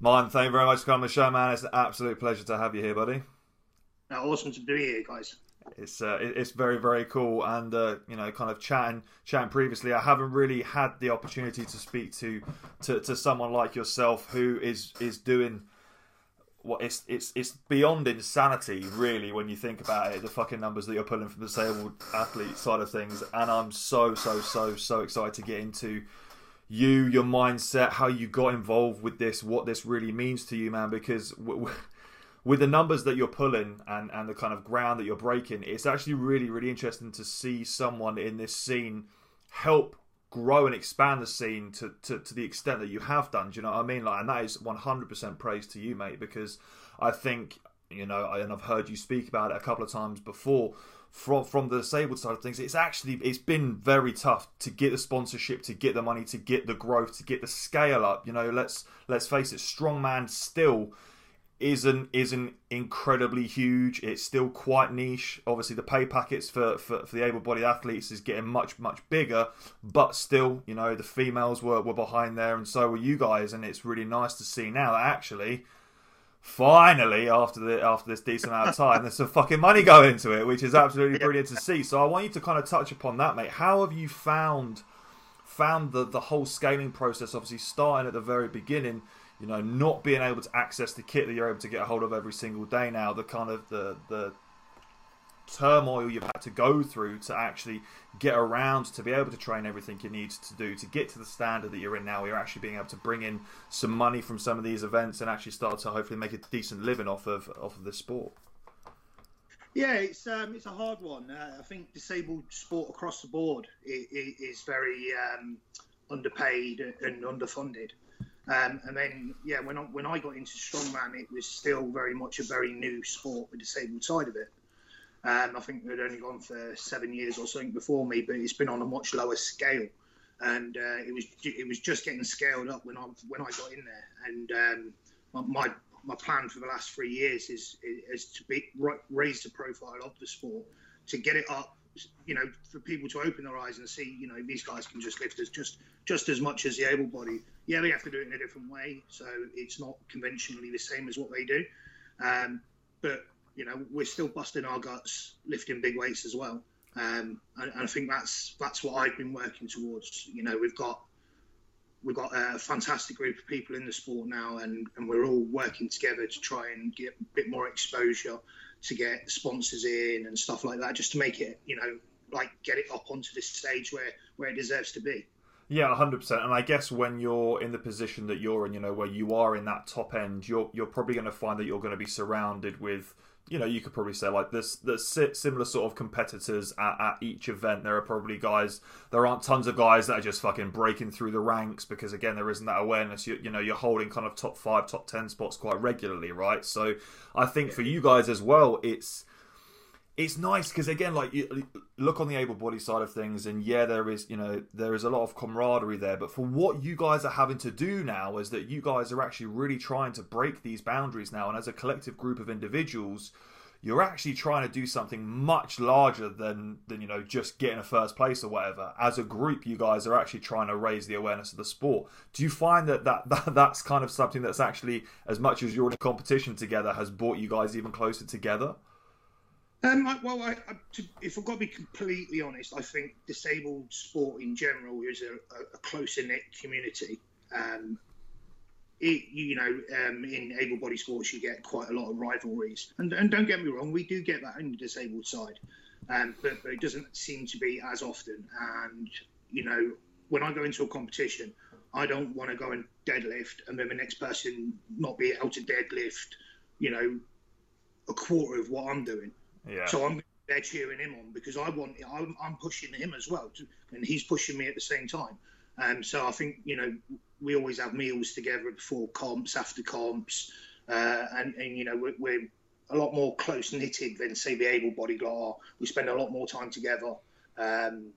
Mine, thank you very much for coming on the show, man. It's an absolute pleasure to have you here, buddy. Awesome to be here, guys. It's uh, it's very very cool, and uh, you know, kind of chatting chatting previously. I haven't really had the opportunity to speak to to, to someone like yourself who is is doing what it's it's it's beyond insanity, really, when you think about it. The fucking numbers that you're pulling from the disabled athlete side of things, and I'm so so so so excited to get into you, your mindset, how you got involved with this, what this really means to you, man. Because w- w- with the numbers that you're pulling and, and the kind of ground that you're breaking, it's actually really, really interesting to see someone in this scene help grow and expand the scene to, to, to the extent that you have done. Do you know what I mean? Like, and that is 100% praise to you, mate, because I think, you know, and I've heard you speak about it a couple of times before. From from the disabled side of things, it's actually it's been very tough to get the sponsorship, to get the money, to get the growth, to get the scale up. You know, let's let's face it, strongman still isn't isn't incredibly huge. It's still quite niche. Obviously, the pay packets for, for, for the able-bodied athletes is getting much much bigger, but still, you know, the females were, were behind there, and so were you guys. And it's really nice to see now that actually, finally, after the after this decent amount of time, there's some fucking money going into it, which is absolutely brilliant to see. So I want you to kind of touch upon that, mate. How have you found found the the whole scaling process? Obviously, starting at the very beginning you know, not being able to access the kit that you're able to get a hold of every single day now, the kind of the the turmoil you've had to go through to actually get around to be able to train everything you need to do to get to the standard that you're in now. You're actually being able to bring in some money from some of these events and actually start to hopefully make a decent living off of off of this sport. Yeah, it's um, it's a hard one. Uh, I think disabled sport across the board is very um, underpaid and underfunded. Um, and then, yeah, when I, when I got into strongman, it was still very much a very new sport, the disabled side of it. Um, I think had only gone for seven years or something before me, but it's been on a much lower scale, and uh, it was it was just getting scaled up when I when I got in there. And um, my my plan for the last three years is is to be raise the profile of the sport, to get it up you know, for people to open their eyes and see, you know, these guys can just lift as just just as much as the able body. Yeah, they have to do it in a different way, so it's not conventionally the same as what they do. Um, but you know, we're still busting our guts lifting big weights as well. Um, and, and, I think that's that's what I've been working towards. You know, we've got we've got a fantastic group of people in the sport now, and, and we're all working together to try and get a bit more exposure to get sponsors in and stuff like that, just to make it, you know, like get it up onto this stage where where it deserves to be. Yeah, hundred percent. And I guess when you're in the position that you're in, you know, where you are in that top end, you're you're probably going to find that you're going to be surrounded with you know, you could probably say like this, there's similar sort of competitors at, at, each event. There are probably guys, there aren't tons of guys that are just fucking breaking through the ranks because again, there isn't that awareness. You, you know, you're holding kind of top five, top 10 spots quite regularly, right? So I think for you guys as well, it's, it's nice because again, like you look on the able body side of things, and yeah, there is you know there is a lot of camaraderie there. But for what you guys are having to do now is that you guys are actually really trying to break these boundaries now, and as a collective group of individuals, you're actually trying to do something much larger than than you know just getting a first place or whatever. As a group, you guys are actually trying to raise the awareness of the sport. Do you find that that, that that's kind of something that's actually as much as you're in a competition together has brought you guys even closer together? Um, I, well, I, I, to, if I've got to be completely honest, I think disabled sport in general is a, a closer knit community. Um, it, you know, um, in able-bodied sports, you get quite a lot of rivalries, and, and don't get me wrong, we do get that on the disabled side, um, but, but it doesn't seem to be as often. And you know, when I go into a competition, I don't want to go and deadlift, and then the next person not be able to deadlift, you know, a quarter of what I'm doing. Yeah. So I'm there cheering him on because I want I'm, I'm pushing him as well, to, and he's pushing me at the same time. Um, so I think you know we always have meals together before comps, after comps, uh, and, and you know we're, we're a lot more close knitted than say the able-bodied lot are. We spend a lot more time together. Um,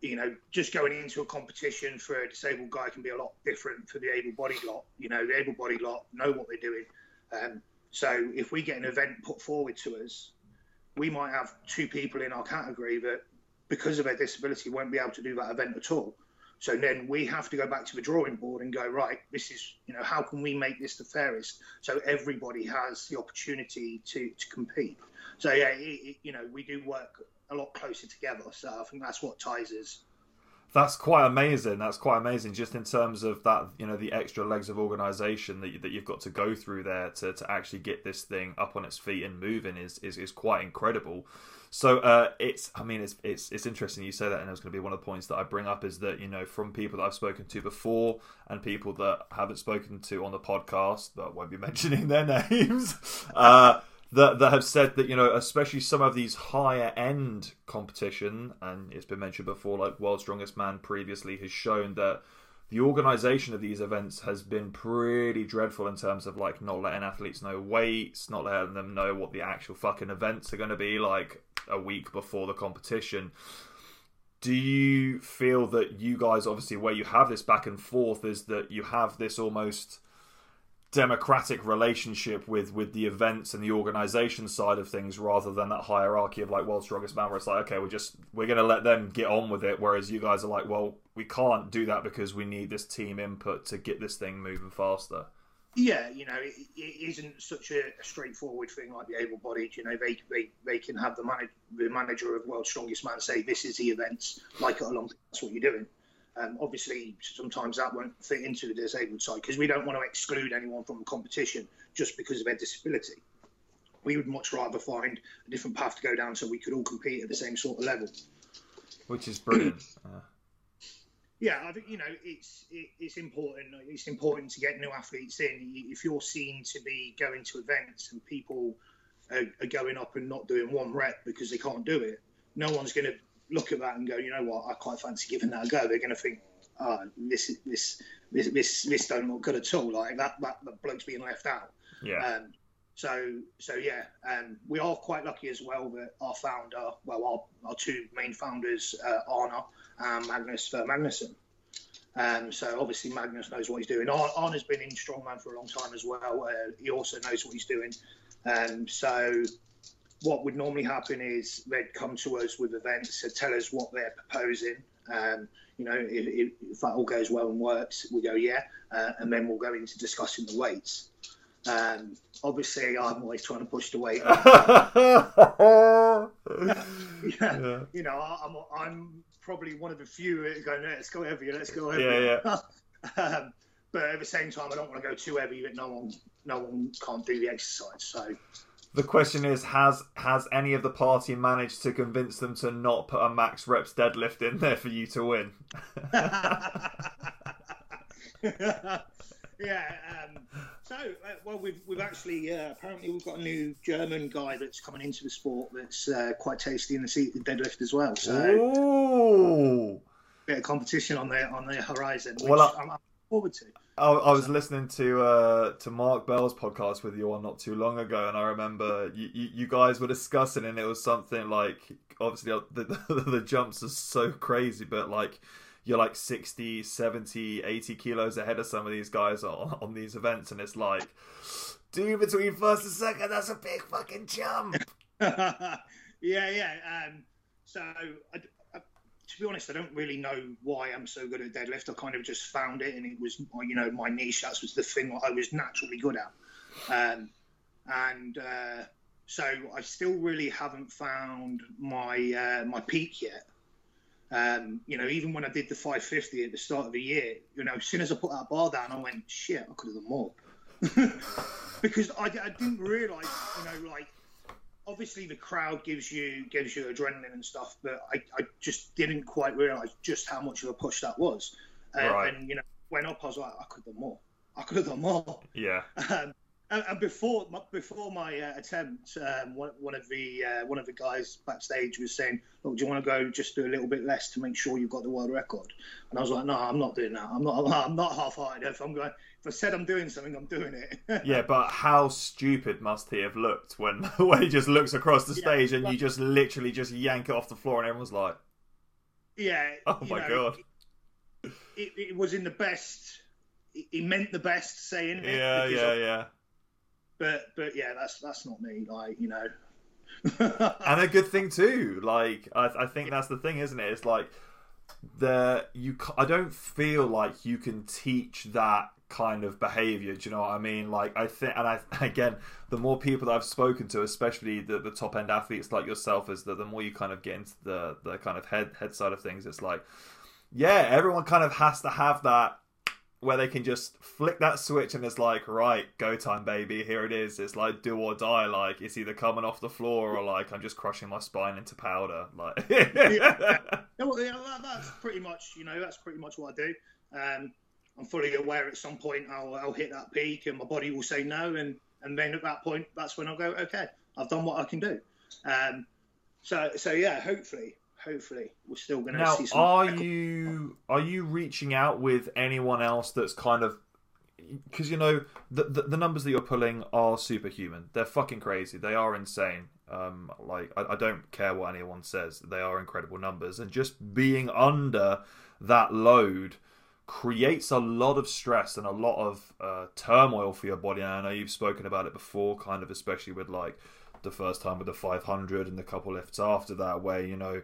you know, just going into a competition for a disabled guy can be a lot different for the able-bodied lot. You know, the able-bodied lot know what they're doing. Um, so if we get an event put forward to us, we might have two people in our category that, because of their disability, won't be able to do that event at all. So then we have to go back to the drawing board and go right. This is you know how can we make this the fairest so everybody has the opportunity to, to compete? So yeah, it, it, you know, we do work a lot closer together. So I think that's what ties us. That's quite amazing. That's quite amazing, just in terms of that, you know, the extra legs of organisation that, you, that you've got to go through there to, to actually get this thing up on its feet and moving is is, is quite incredible. So uh, it's, I mean, it's it's it's interesting you say that, and it's going to be one of the points that I bring up is that you know from people that I've spoken to before and people that haven't spoken to on the podcast that won't be mentioning their names. Uh, that that have said that you know, especially some of these higher end competition, and it's been mentioned before, like World's Strongest Man previously has shown that the organization of these events has been pretty dreadful in terms of like not letting athletes know weights, not letting them know what the actual fucking events are going to be like a week before the competition. Do you feel that you guys, obviously, where you have this back and forth, is that you have this almost democratic relationship with with the events and the organization side of things rather than that hierarchy of like world's strongest man where it's like okay we're just we're going to let them get on with it whereas you guys are like well we can't do that because we need this team input to get this thing moving faster. Yeah you know it, it isn't such a, a, straightforward thing like the able-bodied you know they they, they can have the, manage, the manager of world's strongest man say this is the events like it along that's what you're doing um, obviously, sometimes that won't fit into the disabled side because we don't want to exclude anyone from the competition just because of their disability. We would much rather find a different path to go down so we could all compete at the same sort of level. Which is brilliant. Uh. Yeah, I think you know it's it, it's important. It's important to get new athletes in. If you're seen to be going to events and people are, are going up and not doing one rep because they can't do it, no one's going to look at that and go, you know what, I quite fancy giving that a go. They're going to think, oh, this this this this this don't look good at all. Like that that, that bloke's being left out. Yeah. Um, so so yeah, um, we are quite lucky as well that our founder, well, our, our two main founders, uh, Arna and Magnus Ver Magnusson. Um, so obviously Magnus knows what he's doing. Arna's been in strongman for a long time as well. Uh, he also knows what he's doing. Um, so what would normally happen is they'd come to us with events to tell us what they're proposing. Um, you know, if, if, that all goes well and works, we go yeah, uh, and then we'll go into discussing the weights. Um, obviously, I'm always trying to push the weight. yeah, yeah, you know, I'm, I'm probably one of the few going, let's go heavier, let's go heavier. Yeah, yeah. um, but at the same time, I don't want to go too heavy that no one, no one can't do the exercise. So the question is, has has any of the party managed to convince them to not put a max reps deadlift in there for you to win? yeah. Um, so, uh, well, we've we've actually uh, apparently we've got a new German guy that's coming into the sport that's uh, quite tasty in the seat deadlift as well. So, Ooh. bit of competition on the on the horizon. well, I, I'm forward to. I, I was listening to uh, to Mark Bell's podcast with you on not too long ago, and I remember you, you, you guys were discussing, and it was something like obviously uh, the, the, the jumps are so crazy, but like you're like 60, 70, 80 kilos ahead of some of these guys on, on these events, and it's like, dude, between first and second, that's a big fucking jump. yeah, yeah. Um, so I, to be honest, I don't really know why I'm so good at deadlift. I kind of just found it, and it was you know my niche. That was the thing I was naturally good at, um, and uh, so I still really haven't found my uh, my peak yet. Um, you know, even when I did the 550 at the start of the year, you know, as soon as I put that bar down, I went, shit, I could have done more. because I, I didn't realise, you know, like obviously the crowd gives you gives you adrenaline and stuff, but I, I just didn't quite realise just how much of a push that was. Uh, right. And you know, went up, I was like, I could have done more. I could have done more. Yeah. Um, and, and, before before my uh, attempt, um, one, one, of the uh, one of the guys backstage was saying, "Look, do you want to go just do a little bit less to make sure you've got the world record?" And I was like, "No, I'm not doing that. I'm not. I'm not half-hearted. If I'm going, if I said I'm doing something, I'm doing it. yeah, but how stupid must he have looked when when he just looks across the stage yeah, and you just literally just yank it off the floor and everyone's like, "Yeah." Oh my know, god! It, it, it, was in the best. He meant the best saying. Yeah, yeah, yeah. But but yeah, that's that's not me. Like you know. and a good thing too. Like I, I think that's the thing, isn't it? It's like the you. I don't feel like you can teach that kind of behavior. Do you know what I mean? Like I think, and I again, the more people that I've spoken to, especially the, the top end athletes like yourself, is that the more you kind of get into the the kind of head head side of things, it's like, yeah, everyone kind of has to have that where they can just flick that switch and it's like, right, go time, baby. Here it is. It's like do or die. Like it's either coming off the floor or like I'm just crushing my spine into powder. Like, yeah. well, yeah, that's pretty much you know that's pretty much what I do. Um, I'm fully aware at some point I'll, I'll hit that peak and my body will say no, and and then at that point that's when I'll go, okay, I've done what I can do. Um, so so yeah, hopefully hopefully we're still going to see some. Are you are you reaching out with anyone else that's kind of because you know the, the, the numbers that you're pulling are superhuman. They're fucking crazy. They are insane. Um, like I, I don't care what anyone says. They are incredible numbers, and just being under that load creates a lot of stress and a lot of uh, turmoil for your body. And I know you've spoken about it before, kind of especially with like the first time with the 500 and the couple lifts after that, where you know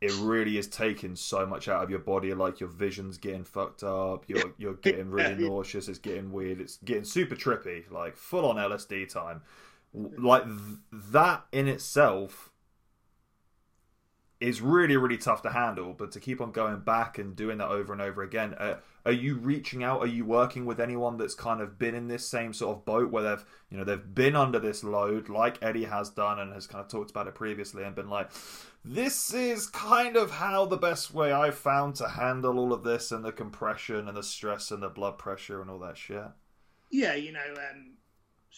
it really is taking so much out of your body. Like your vision's getting fucked up. You're you're getting really nauseous. It's getting weird. It's getting super trippy. Like full on LSD time. Like th- that in itself is really really tough to handle. But to keep on going back and doing that over and over again, uh, are you reaching out? Are you working with anyone that's kind of been in this same sort of boat where they've you know they've been under this load, like Eddie has done and has kind of talked about it previously, and been like this is kind of how the best way I've found to handle all of this and the compression and the stress and the blood pressure and all that shit. Yeah, you know, um,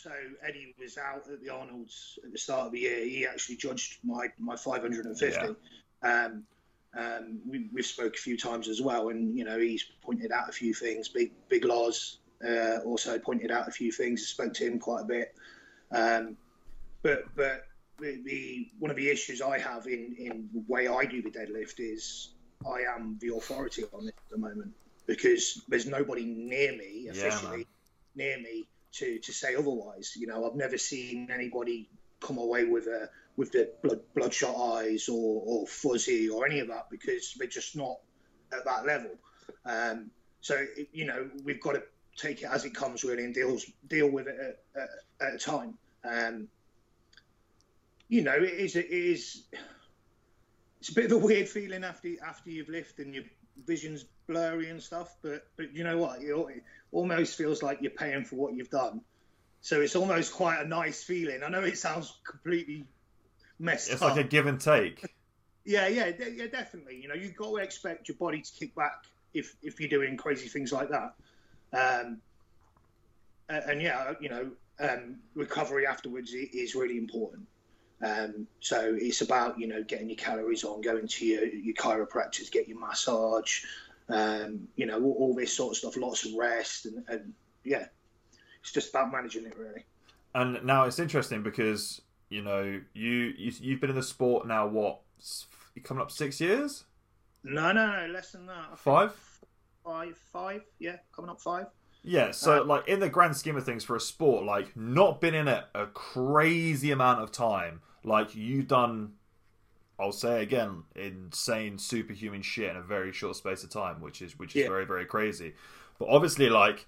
so Eddie was out at the Arnold's at the start of the year. He actually judged my my 550. Yeah. Um, um, we, have spoke a few times as well, and you know he's pointed out a few things. Big Big Loz uh, also pointed out a few things. I spoke to him quite a bit, um, but but the, the, one of the issues I have in in the way I do the deadlift is I am the authority on it at the moment because there's nobody near me officially yeah, near me to to say otherwise. You know, I've never seen anybody come away with a with the blood bloodshot eyes or, or fuzzy or any of that because they're just not at that level. Um, so you know, we've got to take it as it comes really and deals deal with it at, at, at a time. Um, you know, it is, it is, it's a bit of a weird feeling after after you've lifted and your vision's blurry and stuff. But but you know what? It almost feels like you're paying for what you've done. So it's almost quite a nice feeling. I know it sounds completely messed it's up. It's like a give and take. Yeah, yeah, yeah, definitely. You know, you've got to expect your body to kick back if if you're doing crazy things like that. Um, and, and yeah, you know, um, recovery afterwards is really important. Um, so it's about you know getting your calories on, going to your, your chiropractors, get your massage, um, you know all, all, this sort of stuff, lots of rest, and, and, yeah, it's just about managing it really. And now it's interesting because you know you, you you've been in the sport now what you're coming up six years? No, no, no, less than that. Five. Five, five, yeah, coming up five. Yeah, so uh, like in the grand scheme of things for a sport, like not been in it a crazy amount of time, like you've done I'll say again, insane superhuman shit in a very short space of time, which is which is yeah. very, very crazy. But obviously like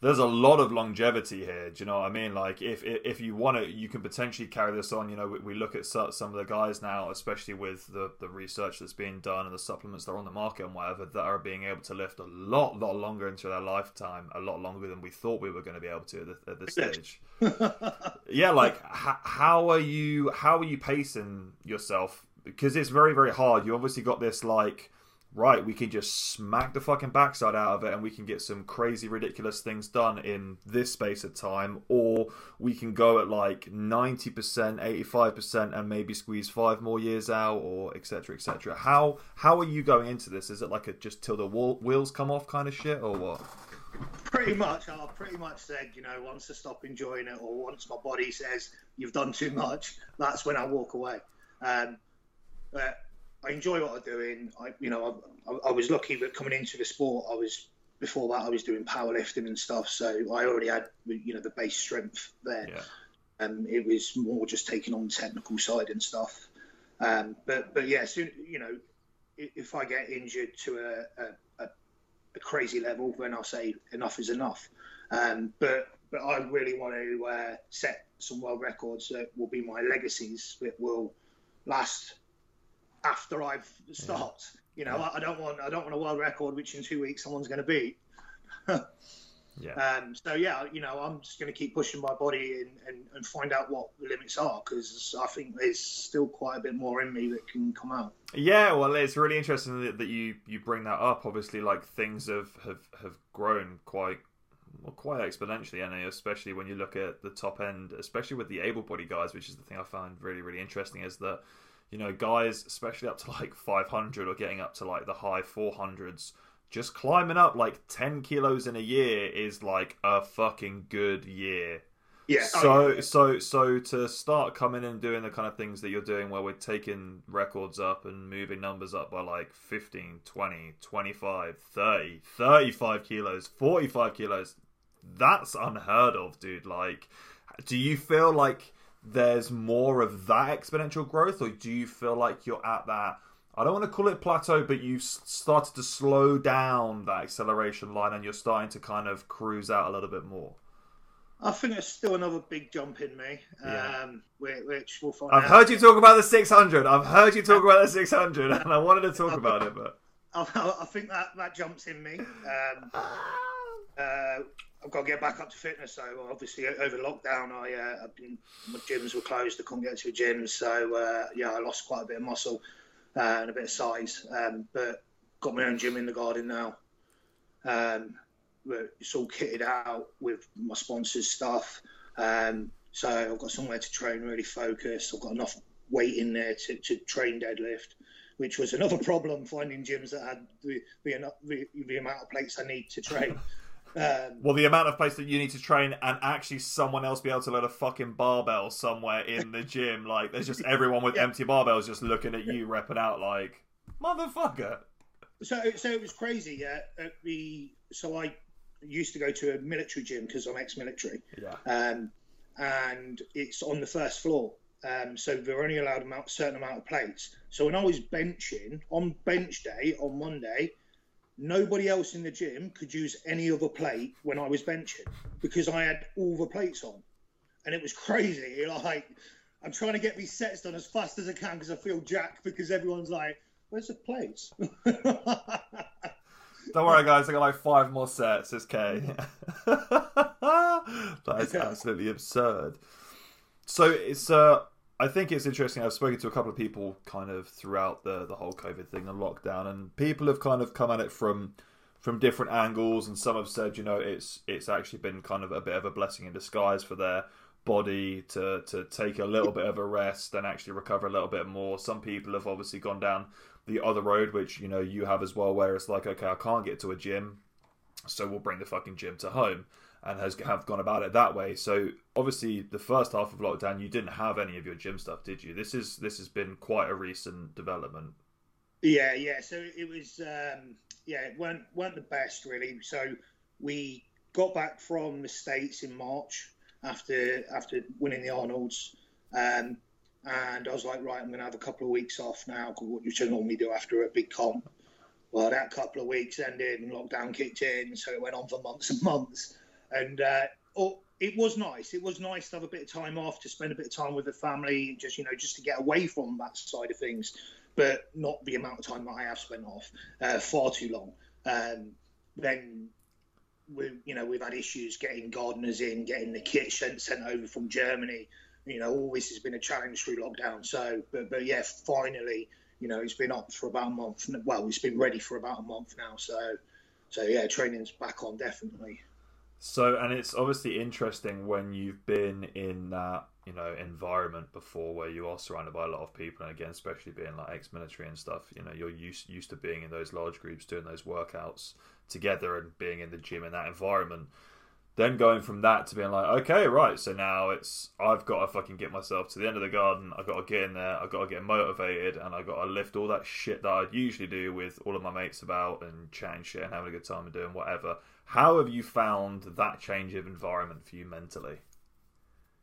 there's a lot of longevity here. Do you know what I mean? Like, if if you want to, you can potentially carry this on. You know, we, we look at some of the guys now, especially with the, the research that's being done and the supplements that are on the market and whatever, that are being able to lift a lot, lot longer into their lifetime, a lot longer than we thought we were going to be able to at, the, at this stage. yeah, like h- how are you? How are you pacing yourself? Because it's very, very hard. You obviously got this like right, we can just smack the fucking backside out of it and we can get some crazy, ridiculous things done in this space of time, or we can go at like 90%, 85% and maybe squeeze five more years out, or etc. etc. How how are you going into this? Is it like a just till the wheels come off kind of shit, or what? Pretty much, I've pretty much said, you know, once I stop enjoying it, or once my body says you've done too much, that's when I walk away. Um, I enjoy what I'm doing. I, you know, I, I, was lucky that coming into the sport, I was before that I was doing powerlifting and stuff, so I already had you know the base strength there. Yeah. Um, it was more just taking on the technical side and stuff. Um, but but yeah, soon you know, if I get injured to a, a, a a crazy level, then I'll say enough is enough. Um, but but I really want to uh, set some world records that will be my legacies that will last after I've stopped. Yeah. You know, yeah. I, I, don't want I don't want a world record which in two weeks someone's going to beat. yeah. Um, so yeah, you know, I'm just going to keep pushing my body and, and, and find out what the limits are because I think there's still quite a bit more in me that can come out. Yeah, well, it's really interesting that, that you you bring that up. Obviously, like things have have have grown quite well, quite exponentially, and especially when you look at the top end, especially with the able-bodied guys, which is the thing I find really, really interesting, is that you know guys, especially up to like 500 or getting up to like the high 400s, just climbing up like 10 kilos in a year is like a fucking good year. Yeah. Oh, so oh, yeah. so so to start coming in and doing the kind of things that you're doing where we're taking records up and moving numbers up by like 15, 20, 25, 30, 35 kilos, 45 kilos, that's unheard of, dude. Like, do you feel like there's more of that exponential growth, or do you feel like you're at that? I don't want to call it plateau, but you've started to slow down that acceleration line, and you're starting to kind of cruise out a little bit more. I think there's still another big jump in me, yeah. um, which we'll find. I've out. heard you talk about the 600. I've heard you talk about the 600, and I wanted to talk about it, but I, I, think that that jumps in me. Um, uh, I've got to get back up to fitness. So obviously over lockdown, I uh, I've been my gyms were closed. I couldn't get to a gym, so uh, yeah, I lost quite a bit of muscle uh, and a bit of size. Um, but got my own gym in the garden now. Um, it's all kitted out with my sponsors' stuff. Um, so I've got somewhere to train, really focus. I've got enough weight in there to, to train deadlift, which was another problem finding gyms that had the, the, the, the amount of plates I need to train. Um, well, the amount of place that you need to train and actually someone else be able to let a fucking barbell somewhere in the gym, like there's just everyone with yeah. empty barbells just looking at you repping out like motherfucker. So, so it was crazy. Yeah, at the so I used to go to a military gym because I'm ex-military. Yeah. Um, and it's on the first floor. Um, so they're only allowed a certain amount of plates. So when I was benching on bench day on Monday, nobody else in the gym could use any other plate when I was benching because I had all the plates on, and it was crazy. Like I'm trying to get these sets done as fast as I can because I feel jack because everyone's like, "Where's the plates?" Don't worry, guys. I got like five more sets. It's okay. that is absolutely absurd. So it's uh I think it's interesting. I've spoken to a couple of people kind of throughout the the whole COVID thing and lockdown, and people have kind of come at it from from different angles, and some have said, you know, it's it's actually been kind of a bit of a blessing in disguise for their body to to take a little bit of a rest and actually recover a little bit more. Some people have obviously gone down the other road, which you know you have as well, where it's like, okay, I can't get to a gym, so we'll bring the fucking gym to home and has have gone about it that way. So obviously, the first half of lockdown, you didn't have any of your gym stuff, did you? This is this has been quite a recent development. Yeah, yeah. So it was, um, yeah, it weren't weren't the best really. So we got back from the states in March after after winning the Arnold's. Um, and I was like, right, I'm going to have a couple of weeks off now, what you should normally do after a big comp. Well, that couple of weeks ended and lockdown kicked in, so it went on for months and months and uh, oh, it was nice. It was nice to have a bit of time off, to spend a bit of time with the family, just you know, just to get away from that side of things, but not the amount of time that I have spent off uh, far too long. Um, then we, you know, we've had issues getting gardeners in, getting the kit sent, over from Germany. You know, all this has been a challenge through lockdown. So, but but yeah, finally, you know, it's been up for about a month. Well, it's been ready for about a month now. So, so yeah, training's back on definitely. So, and it's obviously interesting when you've been in that, you know, environment before where you are surrounded by a lot of people. And again, especially being like ex military and stuff, you know, you're used, used to being in those large groups, doing those workouts together and being in the gym in that environment. Then going from that to being like, okay, right, so now it's, I've got to fucking get myself to the end of the garden. I've got to get in there. I've got to get motivated and I've got to lift all that shit that I'd usually do with all of my mates about and chatting shit and having a good time and doing whatever how have you found that change of environment for you mentally?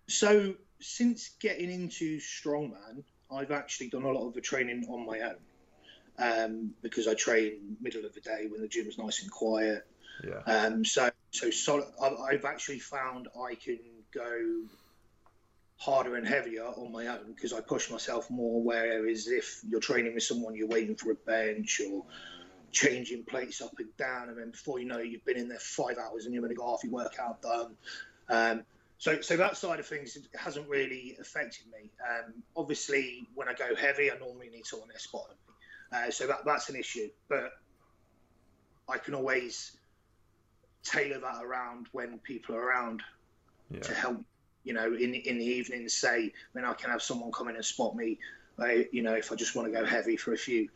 So, since getting into strongman, I've actually done a lot of the training on my own. um, because I train middle of the day when the gym's nice and quiet. Yeah. Um, so so solid, I've actually found I can go harder and heavier on my own because I push myself more. Whereas if you're training with someone, you're waiting for a bench or changing plates up and down, and then before you know it, you've been in there five hours and you're going to go half your workout done. Um, so, so that side of things hasn't really affected me. Um, obviously, when I go heavy, I normally need someone there spotting me, uh, so that that's an issue. But I can always tailor that around when people are around Yeah. to help. You know, in in the evening, say when I can have someone come in and spot me. Uh, you know, if I just want to go heavy for a few,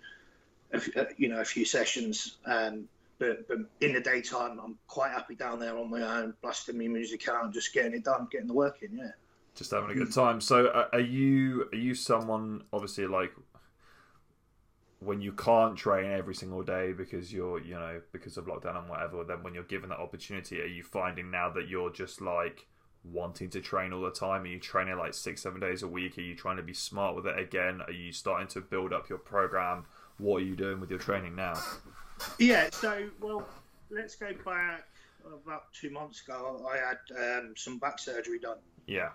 a uh, you know, a few sessions. Um, but, but in the daytime, I'm quite happy down there on my own, blasting my music out, just getting it done, getting the work in. Yeah. just having a good time. So, uh, are you are you someone obviously like when you can't train every single day because you're you know because of lockdown and whatever? Then when you're given that opportunity, are you finding now that you're just like wanting to train all the time? Are you training like six seven days a week? Are you trying to be smart with it again? Are you starting to build up your program? What are you doing with your training now? Yeah. So, well, let's go back about two months ago. I had um, some back surgery done. Yeah,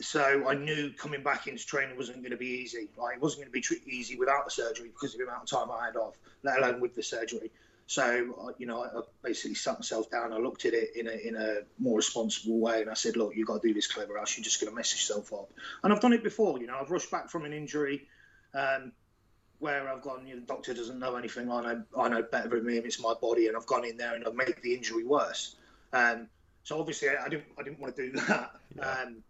so I knew coming back into training wasn't going to be easy. Like, it wasn't going to be easy without the surgery because of the amount of time I had off, let alone with the surgery. So, you know, I I basically sat myself down. I looked at it in a, in a more responsible way, and I said, "Look, you've got to do this clever, else you're just going to mess yourself up." And I've done it before. You know, I've rushed back from an injury um, where I've gone. You know, the doctor doesn't know anything. I know, I know better than me. It's my body, and I've gone in there and I've made the injury worse. Um, so obviously, I didn't, I didn't want to do that. Yeah. Um,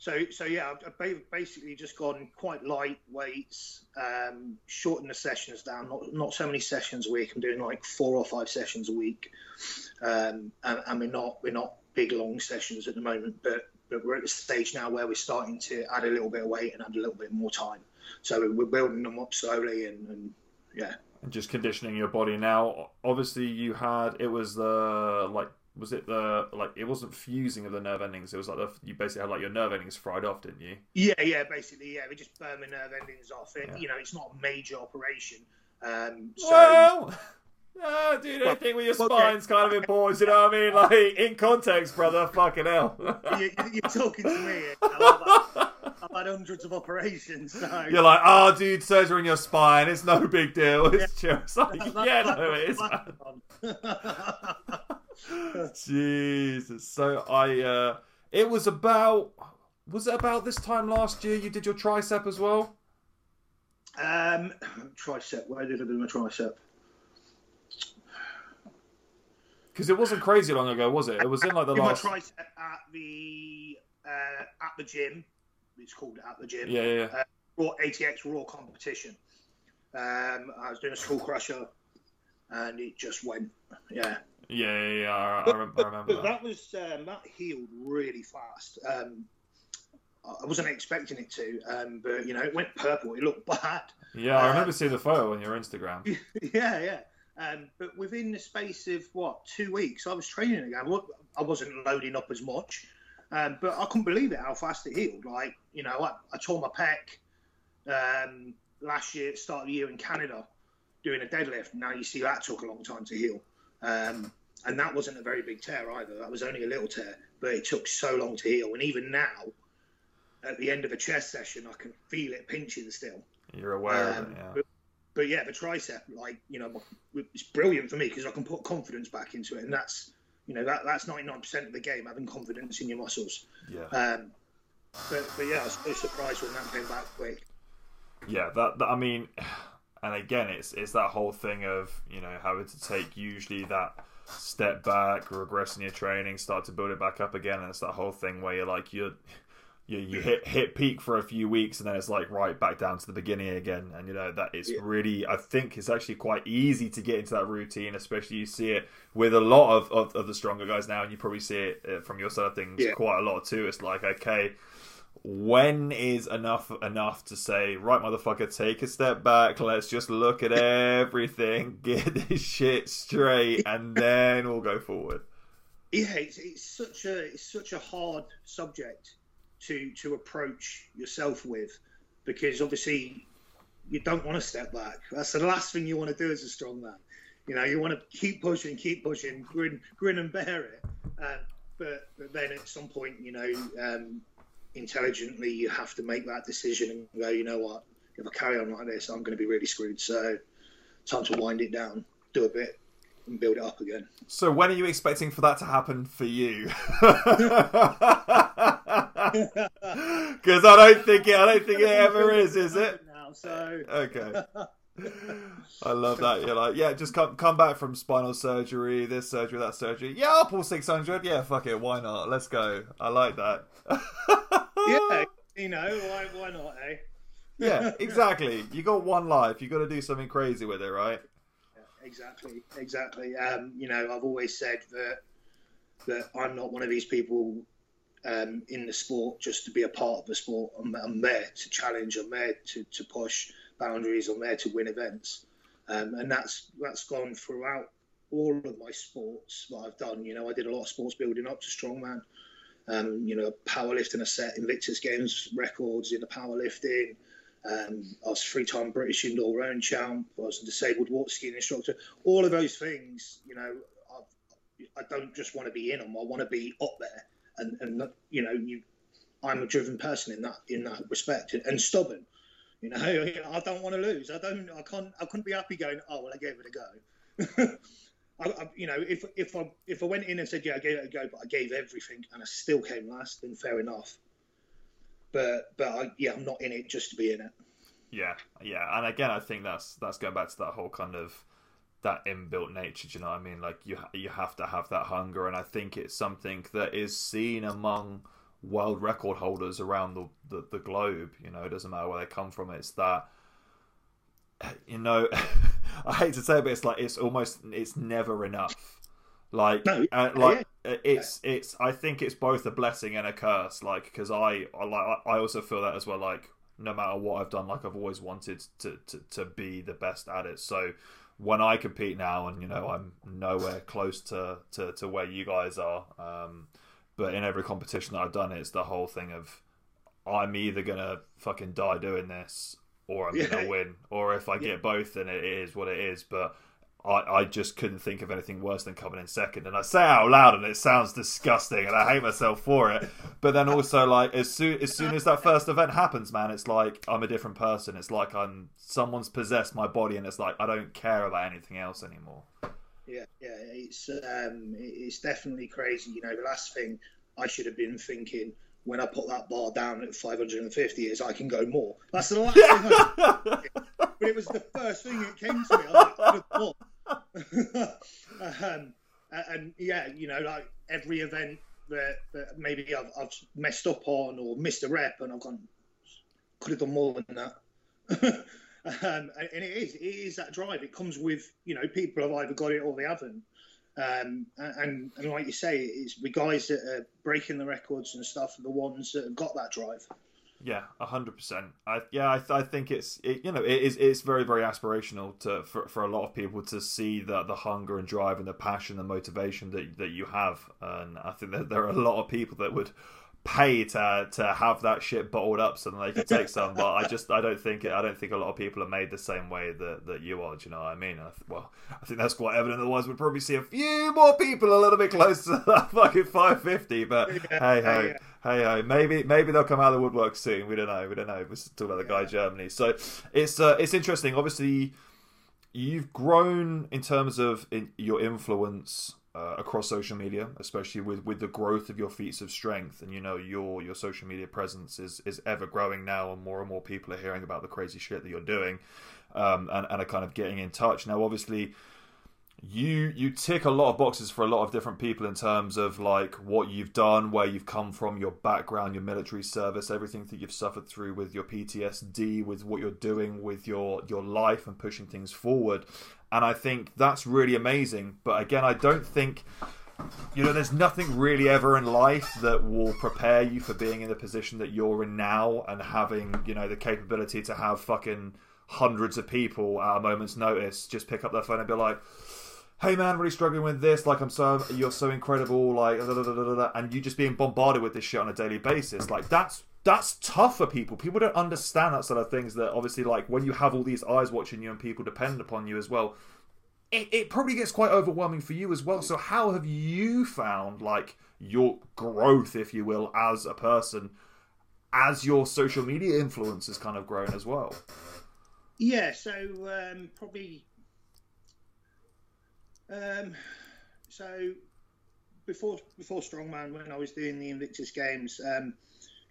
so, so yeah, I've basically just gone quite light weights, um, shorten the sessions down. Not not so many sessions a week. I'm doing like four or five sessions a week, um, and, and we're not we're not big long sessions at the moment. But but we're at the stage now where we're starting to add a little bit of weight and add a little bit more time. So we're building them up slowly, and, and yeah, and just conditioning your body now. Obviously, you had it was the like was it the like it wasn't fusing of the nerve endings. It was like the, you basically had like your nerve endings fried off, didn't you? Yeah, yeah, basically, yeah. We just burn the nerve endings off. It, Yeah. You know, it's not a major operation. Um, so well, no, dude, I Well, think with your okay. spine's kind of important. You know what I mean? Like in context, brother. Fucking hell. you, you're talking to me. Had, hundreds of operations. So You're like, oh, dude, surgery in your spine. It's no big deal. It's just like, yeah, no, it is. Jesus. So I, uh, it was about, was it about this time last year you did your tricep as well? um, tricep. Where did I do my tricep? Because it wasn't crazy long ago, was it? It was in like the did last. my tricep at the uh, at the gym. It's called at the gym. Yeah, yeah, yeah. Raw ATX Raw competition. Um, I was doing a skull crusher, and it just went. Yeah. Yeah, yeah, yeah. I, But, I remember but that. that was um, that healed really fast. Um, I wasn't expecting it to, um, but you know, it went purple. It looked bad. Yeah, I uh, remember seeing the photo on your Instagram. yeah, yeah. Um, but within the space of what two weeks, I was training again. I wasn't loading up as much, um, but I couldn't believe it how fast it healed. Like you know, I, I tore my pec um, last year, start of the year in Canada, doing a deadlift. Now you see that took a long time to heal, um, and that wasn't a very big tear either. That was only a little tear, but it took so long to heal. And even now, at the end of a chest session, I can feel it pinching still. You're aware of Um, it, yeah. but, but yeah, the tricep, like you know, it's brilliant for me because I can put confidence back into it, and that's you know that that's ninety nine percent of the game, having confidence in your muscles. Yeah. Um, but but yeah, I was so surprised when that came back quick. yeah that, that i mean and again it's it's that whole thing of you know having to take usually that step back regress in your training start to build it back up again and it's that whole thing where you're like you're you, you hit hit peak for a few weeks and then it's like right back down to the beginning again. And you know that is Yeah. really i think it's actually quite easy to get into that routine especially you see it with a lot of, of, of the stronger guys now. And you probably see it uh, from your side of things Yeah. quite a lot too. It's like okay when is enough enough to say right motherfucker take a step back. Let's just look at everything. Get this shit straight and then we'll go forward. Yeah, it's, it's such a it's such a hard subject to to approach yourself with because obviously you don't want to step back. That's the last thing you want to do as a strong man. You know, you want to keep pushing, keep pushing, grin, grin and bear it. Um, but, but then at some point, you know, um, intelligently, you have to make that decision and go, you know what, if I carry on like this, I'm going to be really screwed. So, time to wind it down, do a bit, and build it up again. So, when are you expecting for that to happen for you? Because I don't think it. I don't think it ever is. Is it? Now, so Okay. I love that. You're like, yeah, just come come back from spinal surgery, this surgery, that surgery. Yeah, I'll pull six hundred. Yeah, fuck it, why not? Let's go. I like that. yeah, you know, why why not, eh? yeah, exactly. You got one life. You got to do something crazy with it, right? exactly, exactly. Um, you know, I've always said that that I'm not one of these people um, in the sport just to be a part of the sport. I'm, I'm there to challenge. I'm there to, to push boundaries. I'm there to win events, um, and that's that's gone throughout all of my sports that I've done. You know, I did a lot of sports building up to strongman. Um, you know, powerlifting, I set Invictus Games records in the powerlifting. Um, I was three-time British indoor rowing champ. I was a disabled water skiing instructor. All of those things, you know, I've, I do not just want to be in them. I want to be up there, and and you know, you, I'm a driven person in that in that respect, and stubborn. You know, I don't want to lose. I don't. I can't. I couldn't be happy going. Oh well, I gave it a go. I, I, you know, if if I if I went in and said yeah, I gave it a go, but I gave everything and I still came last, then fair enough. But but I, yeah, I'm not in it just to be in it. Yeah, yeah, and again, I think that's that's going back to that whole kind of that inbuilt nature. Do you know what I mean? Like you you have to have that hunger, and I think it's something that is seen among world record holders around the, the, the globe. You know, it doesn't matter where they come from. It's that you know, I hate to say it, but it's like it's almost it's never enough. Like, no, uh, like yeah. it's it's. I think it's both a blessing and a curse. Like, because I, I like I also feel that as well. Like, no matter what I've done, like I've always wanted to to to be the best at it. So when I compete now, and you know, I'm nowhere close to to, to where you guys are. Um, but in every competition that I've done, it's the whole thing of I'm either gonna fucking die doing this, or I'm yeah. gonna win, or if I yeah. get both, then it is what it is. But I, I just couldn't think of anything worse than coming in second. And I say out loud, and it sounds disgusting, and I hate myself for it. But then also, like as soon as soon as that first event happens, man, it's like I'm a different person. It's like I'm someone's possessed my body, and it's like I don't care about anything else anymore. Yeah, yeah, it's um, it's definitely crazy. You know, the last thing I should have been thinking when I put that bar down at 550 is I can go more. That's the last thing. But it was the first thing that came to me. I was like, um, and yeah, you know, like every event that, that maybe I've, I've, messed up on or missed a rep, and I've gone, could have done more than that. Um, and it is, it is that drive. It comes with, you know, people have either got it or they haven't. Um, and, and like you say, it's the guys that are breaking the records and stuff are the ones that have got that drive. Yeah, hundred percent. I yeah, I, I think it's it, you know it is it's very very aspirational to for, for a lot of people to see that the hunger and drive and the passion and motivation that that you have, and I think that there are a lot of people that would pay to to have that shit bottled up so that they can take some. But I just I don't think I don't think a lot of people are made the same way that, that you are. Do you know what I mean? I, well, I think that's quite evident. Otherwise, we'd probably see a few more people a little bit closer to that fucking five fifty. But yeah, hey ho. Yeah. Hey, ho, maybe maybe they'll come out of the woodwork soon. We don't know. We don't know. We're talking about the guy Germany. So it's uh, it's interesting. Obviously, you've grown in terms of in your influence uh, across social media, especially with, with the growth of your feats of strength, and you know your your social media presence is is ever growing now, and more and more people are hearing about the crazy shit that you're doing, um, and and are kind of getting in touch. Now, obviously, you you tick a lot of boxes for a lot of different people in terms of like what you've done, where you've come from, your background, your military service, everything that you've suffered through with your PTSD, with what you're doing with your your life and pushing things forward. And I think that's really amazing. But again, I don't think you know, there's nothing really ever in life that will prepare you for being in the position that you're in now and having, you know, the capability to have fucking hundreds of people at a moment's notice just pick up their phone and be like, hey man, really struggling with this. Like, I'm so you're so incredible. Like, and you just being bombarded with this shit on a daily basis. Like, that's that's tough for people. People don't understand that sort of things. That obviously, like when you have all these eyes watching you and people depend upon you as well, it, it probably gets quite overwhelming for you as well. So, how have you found like your growth, if you will, as a person, as your social media influence has kind of grown as well? Yeah, so um, probably. Um, so before before strongman, when I was doing the Invictus Games, um,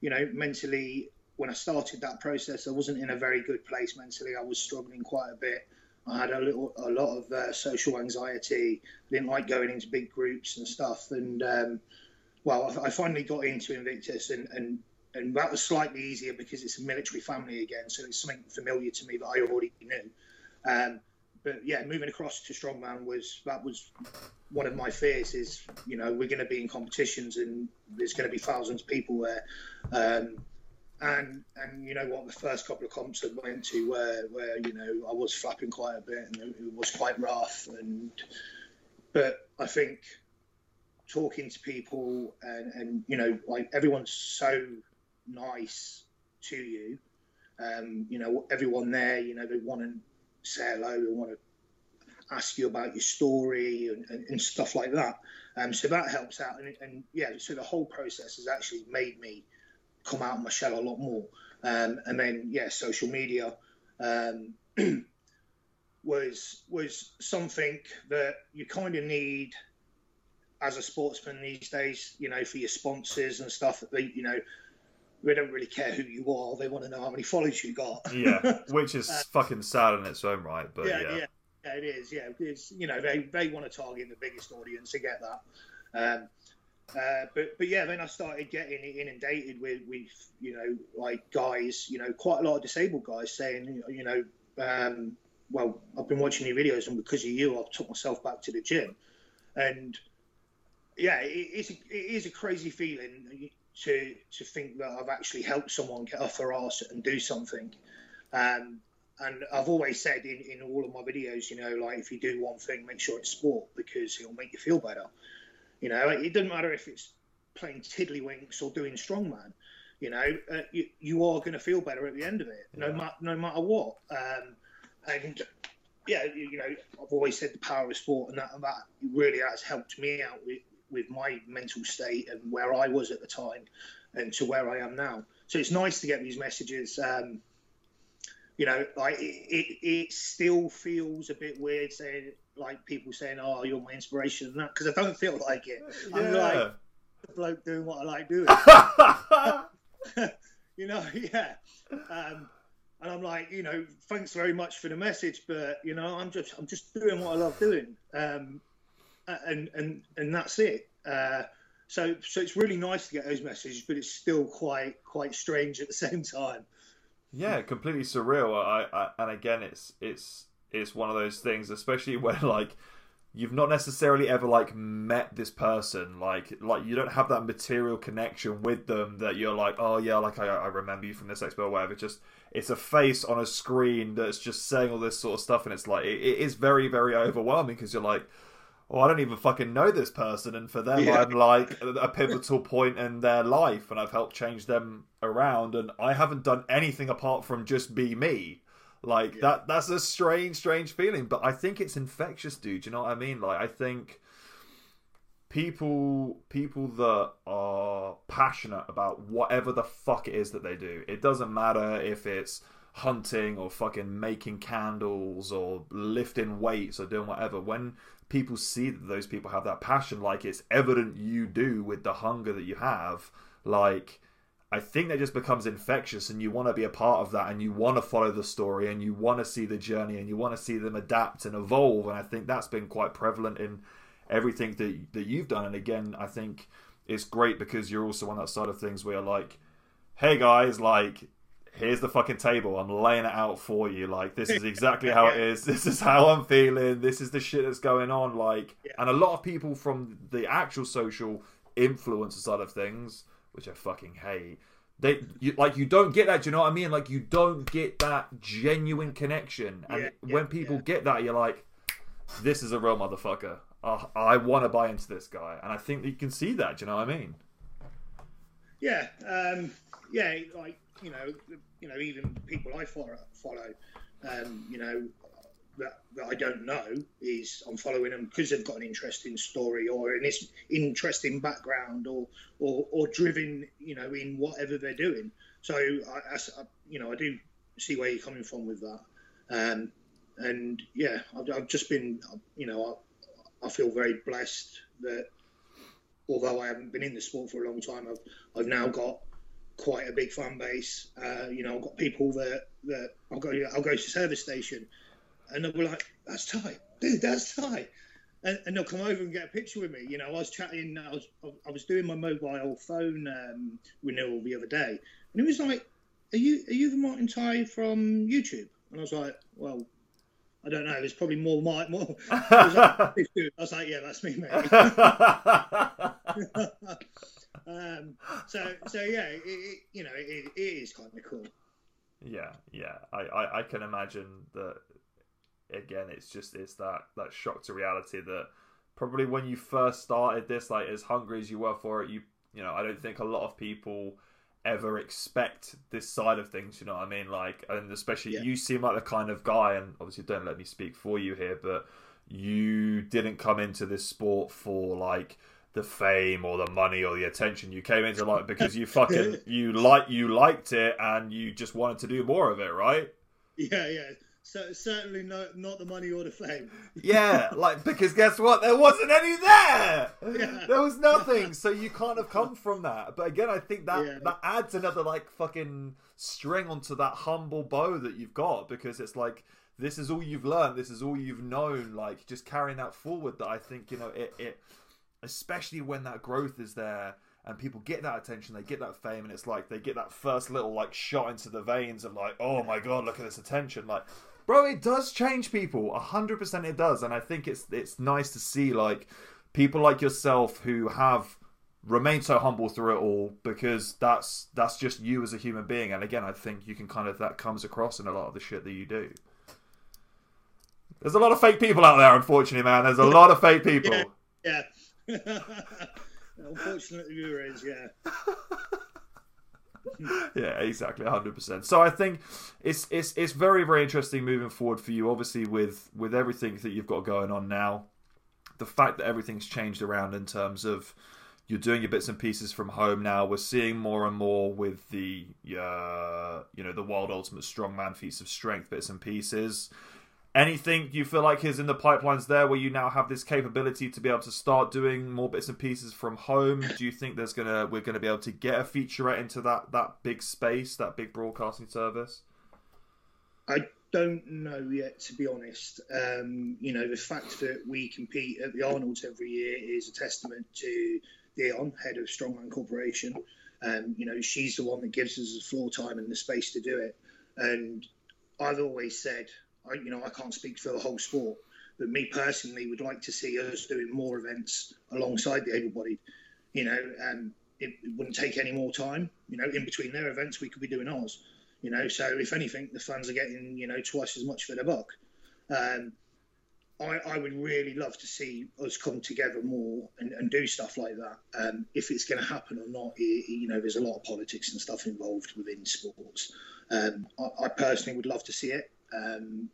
you know, mentally when I started that process, I wasn't in a very good place mentally. I was struggling quite a bit. I had a little, a lot of uh, social anxiety. I didn't like going into big groups and stuff. And um, well, I, finally got into Invictus, and, and and that was slightly easier because it's a military family again, so it's something familiar to me that I already knew. Um, but yeah, moving across to strongman was that was one of my fears. Is you know we're going to be in competitions and there's going to be thousands of people there. Um, and and you know what, the first couple of comps I went to where where you know I was flapping quite a bit and it, was quite rough and but I think talking to people and and you know like everyone's so nice to you um, you know everyone there you know they want to say hello they want to ask you about your story and, and, and stuff like that um, so that helps out and, and yeah so the whole process has actually made me come out of my shell a lot more. Um, and then yeah, social media um, was was something that you kind of need as a sportsman these days. You know, for your sponsors and stuff. You know, they don't really care who you are. They want to know how many followers you got. yeah, which is uh, fucking sad in its own right. But yeah, yeah. yeah. it is. Yeah, it's you know they, they want to target the biggest audience to get that. Um, uh, but but yeah, then I started getting inundated with with you know like guys, you know, quite a lot of disabled guys saying, you know, um, well, I've been watching your videos, and because of you, I've took myself back to the gym, and yeah, it, it's a, it is a crazy feeling to to think that I've actually helped someone get off their ass and do something. Um, and I've always said in, in all of my videos, you know, like if you do one thing, make sure it's sport because it'll make you feel better. You know, it doesn't matter if it's playing tiddlywinks or doing strongman. You know, uh, you, you are going to feel better at the end of it, yeah. no matter no matter what. Um, and yeah, you, you, know, I've always said the power of sport, and that that really has helped me out with with my mental state and where I was at the time, and to where I am now. So it's nice to get these messages. Um, you know, like it, it, it, still feels a bit weird saying like people saying, "Oh, you're my inspiration," and that because I don't feel like it. Yeah. I'm like a bloke doing what I like doing. you know, yeah. Um, and I'm like, you know, thanks very much for the message, but you know, I'm just I'm just doing what I love doing, um, and and and that's it. Uh, so so it's really nice to get those messages, but it's still quite quite strange at the same time. Yeah, completely surreal. I, I and again, it's it's it's one of those things, especially when like you've not necessarily ever like met this person like like you don't have that material connection with them that you're like oh yeah like i, I remember you from this expo or whatever just it's a face on a screen that's just saying all this sort of stuff and it's like it, it is very very overwhelming because you're like oh i don't even fucking know this person and for them yeah. i'm like a pivotal point in their life and i've helped change them around and i haven't done anything apart from just be me like yeah. that that's a strange, strange feeling. But I think it's infectious, dude. You know what I mean? Like I think people people that are passionate about whatever the fuck it is that they do. It doesn't matter if it's hunting or fucking making candles or lifting weights or doing whatever. When people see that those people have that passion, like it's evident you do with the hunger that you have, like I think that just becomes infectious and you want to be a part of that and you want to follow the story and you want to see the journey and you want to see them adapt and evolve and I think that's been quite prevalent in everything that that you've done and again I think it's great because you're also on that side of things where like hey guys like here's the fucking table I'm laying it out for you like this is exactly how it is this is how I'm feeling this is the shit that's going on like yeah. and a lot of people from the actual social influencer side of things which I fucking hate. They you, like you don't get that. Do you know what I mean? Like you don't get that genuine connection, and yeah, yeah, when people get that, you're like, "This is a real motherfucker. Uh, I want to buy into this guy," and I think you can see that. Do you know what I mean? Yeah, um, yeah, like you know, you know, even people I follow, follow, um, you know, that, that I don't know is I'm following them because they've got an interesting story or an interesting background or, or or driven, you know, in whatever they're doing. So I, I you know, I do see where you're coming from with that. Um, and yeah, I've, I've, just been, you know, I, I, feel very blessed that although I haven't been in the sport for a long time, I've, I've now got quite a big fan base. Uh, you know, I've got people that, that I'll go, I'll go to service station and they'll be like, that's tight, dude, that's tight. And, and, they'll come over and get a picture with me. You know, I was chatting, I was, I was doing my mobile phone um, renewal the other day, and it was like, "Are you, are you the Martin Ty from YouTube?" And I was like, "Well, I don't know. There's probably more Mike. More. I was like, yeah, that's me, mate. um, so, so yeah, it, it, you know, it, it is kind of cool. Yeah, yeah. I, I, I can imagine that. Again, it's just it's that that shock to reality that probably when you first started this, like as hungry as you were for it, you you know, I don't think a lot of people ever expect this side of things. You know what I mean? Like, and especially yeah. you seem like the kind of guy, and obviously don't let me speak for you here, but you didn't come into this sport for like the fame or the money or the attention. You came into like because you fucking you like you liked it and you just wanted to do more of it, right? Yeah, yeah. So certainly no, not the money or the fame. yeah, like because guess what? There wasn't any there. Yeah. There was nothing. So you can't have come from that. But again, I think that yeah. that adds another like fucking string onto that humble bow that you've got because it's like this is all you've learned. This is all you've known. Like just carrying that forward. That I think you know it. it especially when that growth is there and people get that attention, they get that fame, and it's like they get that first little like shot into the veins of like, oh my god, look at this attention. Like bro, it does change people. hundred percent, it does, and I think it's it's nice to see like people like yourself who have remained so humble through it all because that's that's just you as a human being. And again, I think you can kind of that comes across in a lot of the shit that you do. There's a lot of fake people out there, unfortunately, man. There's a lot of fake people. Yeah. yeah. Unfortunately, there is, yeah. yeah, exactly, hundred percent. So I think it's it's it's very very interesting moving forward for you. Obviously, with with everything that you've got going on now, the fact that everything's changed around in terms of you're doing your bits and pieces from home now. We're seeing more and more with the uh, you know the World Ultimate Strongman feats of strength bits and pieces. Anything you feel like is in the pipelines there where you now have this capability to be able to start doing more bits and pieces from home? Do you think there's gonna we're gonna be able to get a featurette into that that big space, that big broadcasting service? I don't know yet, to be honest. Um, you know, the fact that we compete at the Arnold's every year is a testament to Dion, head of Strongman Corporation. Um, you know, she's the one that gives us the floor time and the space to do it. And I've always said I, you know, I can't speak for the whole sport, but me personally would like to see us doing more events alongside the able-bodied. You know, and it, it wouldn't take any more time. You know, in between their events, we could be doing ours. You know, so if anything, the fans are getting you know twice as much for their buck. Um, I, I, would really love to see us come together more and, and do stuff like that. Um, if it's going to happen or not, it, you know, there's a lot of politics and stuff involved within sports. Um, I, I, personally would love to see it. Um,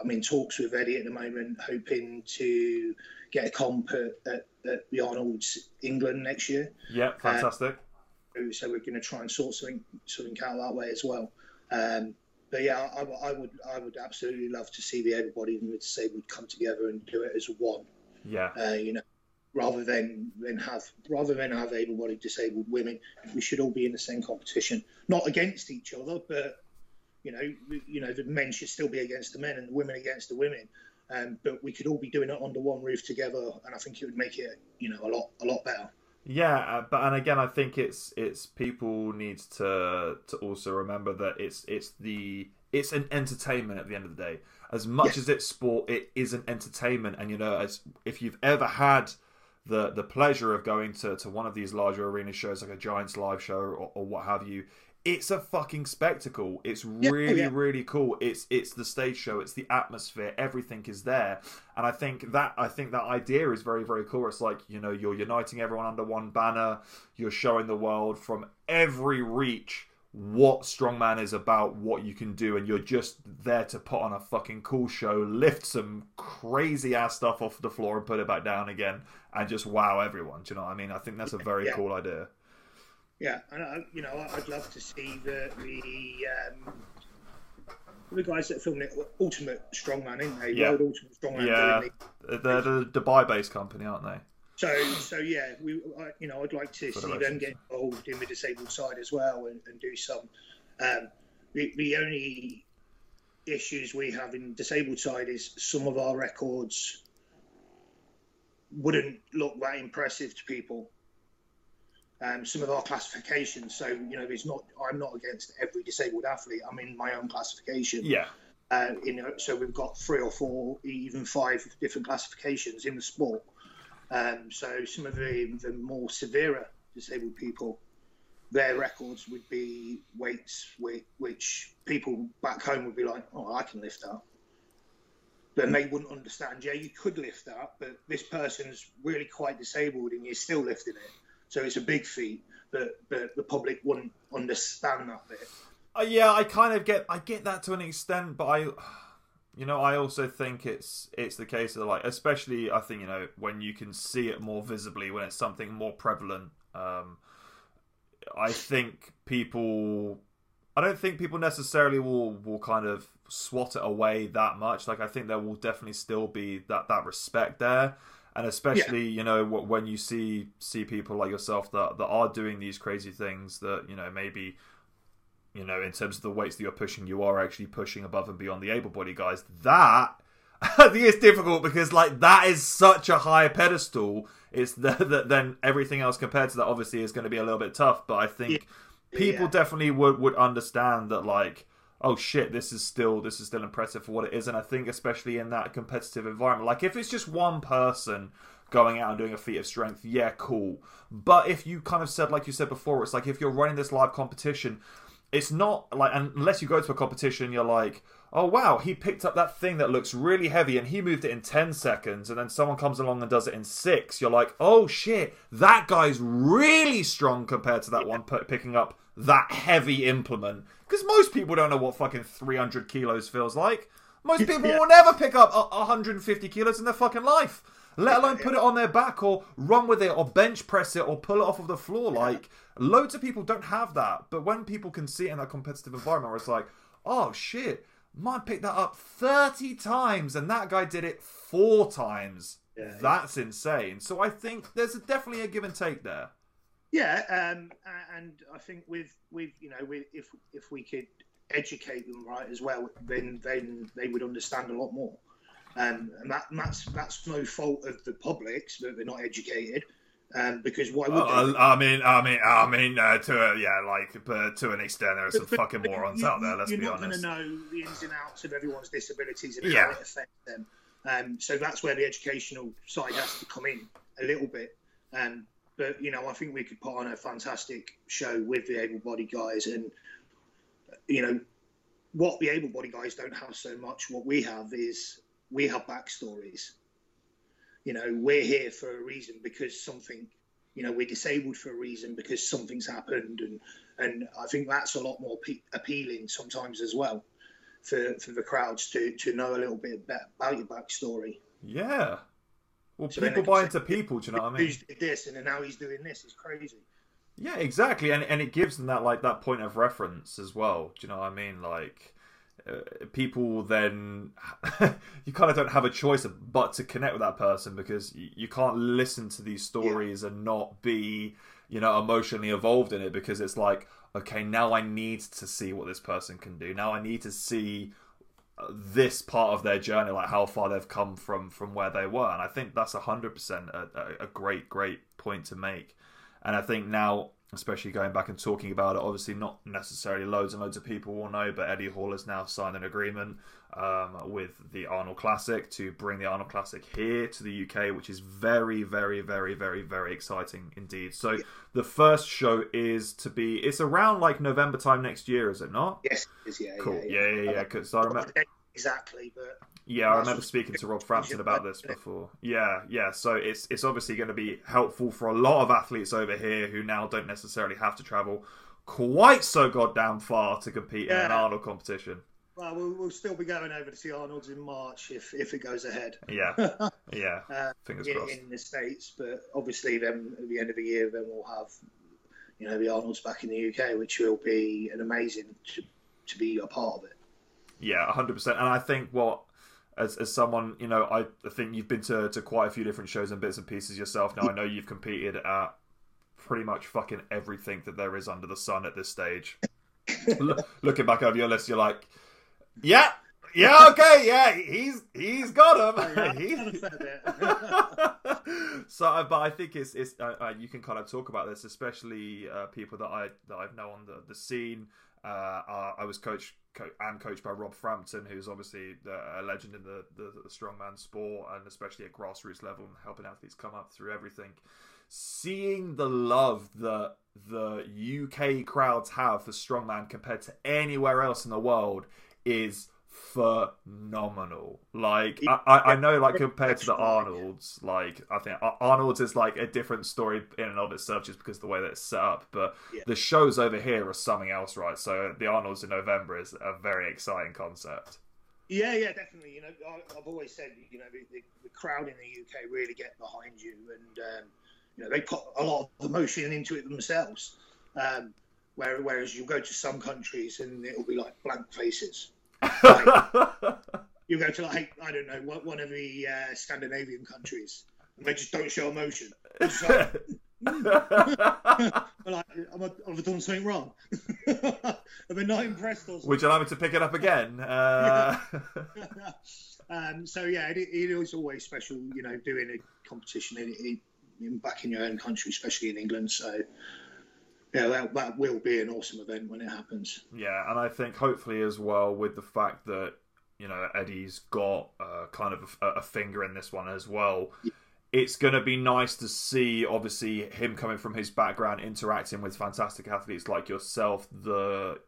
I'm in talks with Eddie at the moment, hoping to get a comp at, at, at the Arnold's England next year. Yeah, fantastic. Um, so we're going to try and sort something, something out that way as well. Um, but yeah, I, I, would I would absolutely love to see the able-bodied and the disabled come together and do it as one. Yeah. Uh, you know, rather than than have rather than have able-bodied disabled women, we should all be in the same competition, not against each other, but you know, you know, the men should still be against the men and the women against the women. Um, but we could all be doing it under one roof together, and I think it would make it, you know, a lot, a lot better. Yeah, uh, but and again, I think it's it's people need to to also remember that it's it's the it's an entertainment at the end of the day. As much yes. as it's sport, it is an entertainment, and you know, as if you've ever had the the pleasure of going to, to one of these larger arena shows like a Giants live show or, or what have you, it's a fucking spectacle. It's Yeah, oh, really, yeah. really cool. It's it's the stage show. It's the atmosphere. Everything is there, and I think that I think that idea is very, very cool. It's like you know you're uniting everyone under one banner. You're showing the world from every reach what strongman is about, what you can do, and you're just there to put on a fucking cool show, lift some crazy ass stuff off the floor and put it back down again, and just wow everyone. Do you know what I mean? I think that's a very Yeah. cool idea. Yeah, and I, you know, I'd love to see the the um, the guys that filmed it, Ultimate Strongman, isn't they? Yeah. World Ultimate Strongman. Yeah, doing the- they're the Dubai-based company, aren't they? So, so yeah, we, I, you know, I'd like to see them get involved in the disabled side as well and, and do some. Um, the, the only issues we have in disabled side is some of our records wouldn't look that impressive to people. Um, some of our classifications, so you know, there's not. I'm not against every disabled athlete. I'm in my own classification. Yeah, Uh, you know, so we've got three or four, even five different classifications in the sport. Um, so some of the, the more severe disabled people, their records would be weights which, which people back home would be like, oh, I can lift that. Then they wouldn't understand, yeah, you could lift that, but this person's really quite disabled and you're still lifting it. So it's a big feat, but, but the public wouldn't understand that bit. Uh, yeah, I kind of get I get that to an extent, but I, you know, I also think it's it's the case of like, especially I think you know when you can see it more visibly when it's something more prevalent. Um, I think people, I don't think people necessarily will will kind of swat it away that much. Like I think there will definitely still be that that respect there. And especially, you know, when you see see people like yourself that that are doing these crazy things that you know maybe you know, in terms of the weights that you're pushing, you are actually pushing above and beyond the able bodied guys. That I think it's difficult because like that is such a high pedestal. It's that that then everything else compared to that obviously is going to be a little bit tough. But I think people Yeah. definitely would would understand that like. Oh shit! This is still this is still impressive for what it is, and I think especially in that competitive environment, like if it's just one person going out and doing a feat of strength, yeah, cool. But if you kind of said, like you said before, it's like if you're running this live competition, it's not like unless you go to a competition you're like oh wow he picked up that thing that looks really heavy and he moved it in 10 seconds and then someone comes along and does it in 6 you're like oh shit that guy's really strong compared to that one p- picking up that heavy implement because most people don't know what fucking 300 kilos feels like most people Yeah. will never pick up 150 kilos in their fucking life let alone put it on their back or run with it or bench press it or pull it off of the floor. Like loads of people don't have that, but when people can see it in that competitive environment where it's like, oh shit, mine picked that up thirty times and that guy did it four times. Yeah, That's insane. So I think there's definitely a give and take there. Yeah, um, and I think with with you know with, if if we could educate them right as well, then then they would understand a lot more. Um, and that and that's that's no fault of the publics that they're not educated, um, because why would Uh, they? I mean, I mean, I mean, uh, to a, yeah, like, but to an extent, there are some But- but- fucking but morons you- out there. Let's be honest. you're not going to know the ins and outs of everyone's disabilities and Yeah. how it affects them. Um, so that's where the educational side has to come in a little bit. Um, but you know, I think we could put on a fantastic show with the able-bodied guys, and you know, what the able-bodied guys don't have so much. What we have is we have backstories. You know, we're here for a reason because something. You know, we're disabled for a reason because something's happened, and and I think that's a lot more pe- appealing sometimes as well for for the crowds to to know a little bit about, about your backstory. Yeah. Well, So people buy into people. Do you know what I mean? This, and then now he's doing this. It's crazy. Yeah, exactly, and and it gives them that like that point of reference as well. Do you know what I mean? Like uh, people then you kind of don't have a choice but to connect with that person because you, you can't listen to these stories and not be you know emotionally involved in it because it's like okay now I need to see what this person can do now I need to see this part of their journey like how far they've come from from where they were. And I think that's 100% a, a, a great great point to make. And I think now especially going back and talking about it. Obviously, not necessarily loads and loads of people will know, but Eddie Hall has now signed an agreement um, with the Arnold Classic to bring the Arnold Classic here to the UK, which is very, very, very, very, very exciting indeed. So the first show is to be it's around like November time next year, is it not? Yes, it is, yeah. Cool. Yeah, yeah, yeah. yeah. Because I remember exactly, but yeah, I remember speaking to Rob Frampton about this before. Yeah, yeah. So it's it's obviously going to be helpful for a lot of athletes over here who now don't necessarily have to travel quite so goddamn far to compete yeah. in an Arnold competition. Well, well, we'll still be going over to see Arnold's in March if, if it goes ahead. Yeah, yeah. uh, Fingers in, crossed. In the states, but obviously, then at the end of the year, then we'll have, you know, the Arnold's back in the UK, which will be an amazing to, to be a part of it. Yeah, hundred percent. And I think what as, as someone, you know, I, I think you've been to, to quite a few different shows and bits and pieces yourself. Now I know you've competed at pretty much fucking everything that there is under the sun at this stage. looking back over your list, you're like, yeah, yeah, okay, yeah, he's he's got him. he's... so, but I think it's it's uh, uh, you can kind of talk about this, especially uh, people that I that I've known on the the scene. Uh, I was coached co- and coached by Rob Frampton, who's obviously a legend in the, the, the strongman sport and especially at grassroots level and helping athletes come up through everything. Seeing the love that the UK crowds have for strongman compared to anywhere else in the world is phenomenal. Like I, I know, like compared to the Arnold's, like I think Arnold's is like a different story in and of itself, just because the way that it's set up. But yeah. the shows over here are something else, right? So the Arnold's in November is a very exciting concept. Yeah, yeah, definitely. You know, I, have always said, you know, the, the, crowd in the UK really get behind you, and um, you know, they put a lot of emotion into it themselves. Um, whereas you'll go to some countries and it'll be like blank faces you go to like I don't know one of the uh, Scandinavian countries, and they just don't show emotion. Like, mm. like, have done something wrong? Have they not impressed us? Would you like me to pick it up again? Uh... um, so yeah, it, it is always special, you know, doing a competition in, in, back in your own country, especially in England. So yeah, that, that will be an awesome event when it happens. Yeah, and I think hopefully as well with the fact that you know Eddie's got uh, kind of a, a, finger in this one as well. Yeah. It's going to be nice to see, obviously, him coming from his background, interacting with fantastic athletes like yourself. The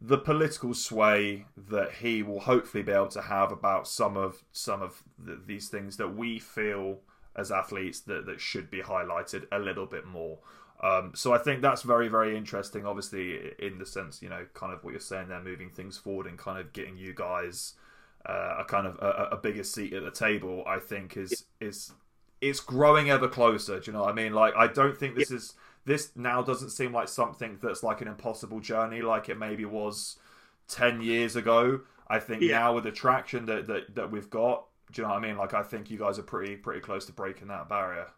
the political sway that he will hopefully be able to have about some of some of the, these things that we feel as athletes that, that should be highlighted a little bit more. Um, so I think that's very, very interesting. Obviously, in the sense, you know, kind of what you're saying there, moving things forward and kind of getting you guys uh, a kind of a, a, bigger seat at the table. I think is yeah. is it's growing ever closer. Do you know what I mean? Like, I don't think this yeah. is this now doesn't seem like something that's like an impossible journey, like it maybe was ten years ago. I think yeah. now with the traction that, that that we've got, do you know what I mean? Like, I think you guys are pretty pretty close to breaking that barrier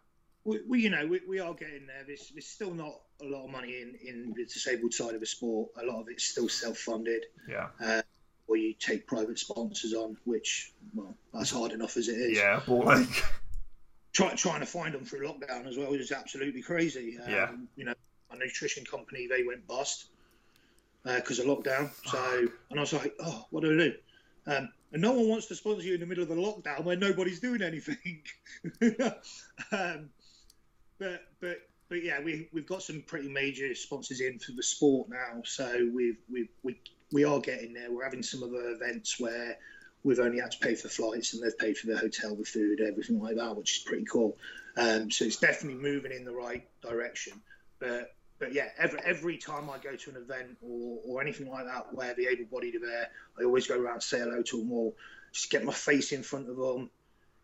we, we, you know, we, we are getting there. There's, there's still not a lot of money in, in the disabled side of the sport. A lot of it's still self-funded. Yeah. Uh, or you take private sponsors on, which, well, that's hard enough as it is. Yeah, but like... Try, trying to find them through lockdown as well is absolutely crazy. Um, yeah. You know, a nutrition company, they went bust because uh, of lockdown. So, and I was like, oh, what do I do? Um, and no one wants to sponsor you in the middle of the lockdown where nobody's doing anything. um, but but but yeah, we we've got some pretty major sponsors in for the sport now, so we've we we we are getting there. We're having some other events where we've only had to pay for flights and they've paid for the hotel, the food, everything like that, which is pretty cool. Um, so it's definitely moving in the right direction. But but yeah, every every time I go to an event or, or anything like that where the able-bodied are there, I always go around say hello to them all, just get my face in front of them,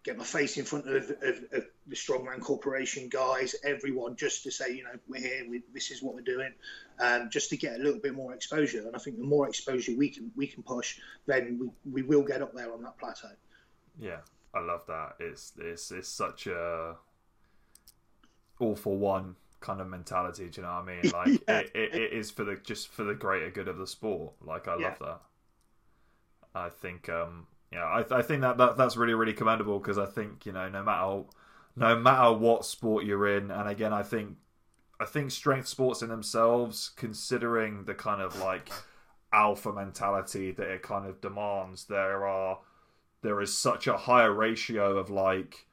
get my face in front of, of, of, the Strongman Corporation guys, everyone, just to say, you know, we're here, we, this is what we're doing, um, just to get a little bit more exposure. And I think the more exposure we can we can push, then we, we will get up there on that plateau. Yeah, I love that. It's it's it's such a all for one kind of mentality. Do you know what I mean? Like yeah. it, it, it is for the just for the greater good of the sport. Like I yeah. love that. I think um yeah, I, I think that, that that's really really commendable because I think you know no matter no matter what sport you're in, and again I think I think strength sports in themselves, considering the kind of like alpha mentality that it kind of demands, there are there is such a higher ratio of like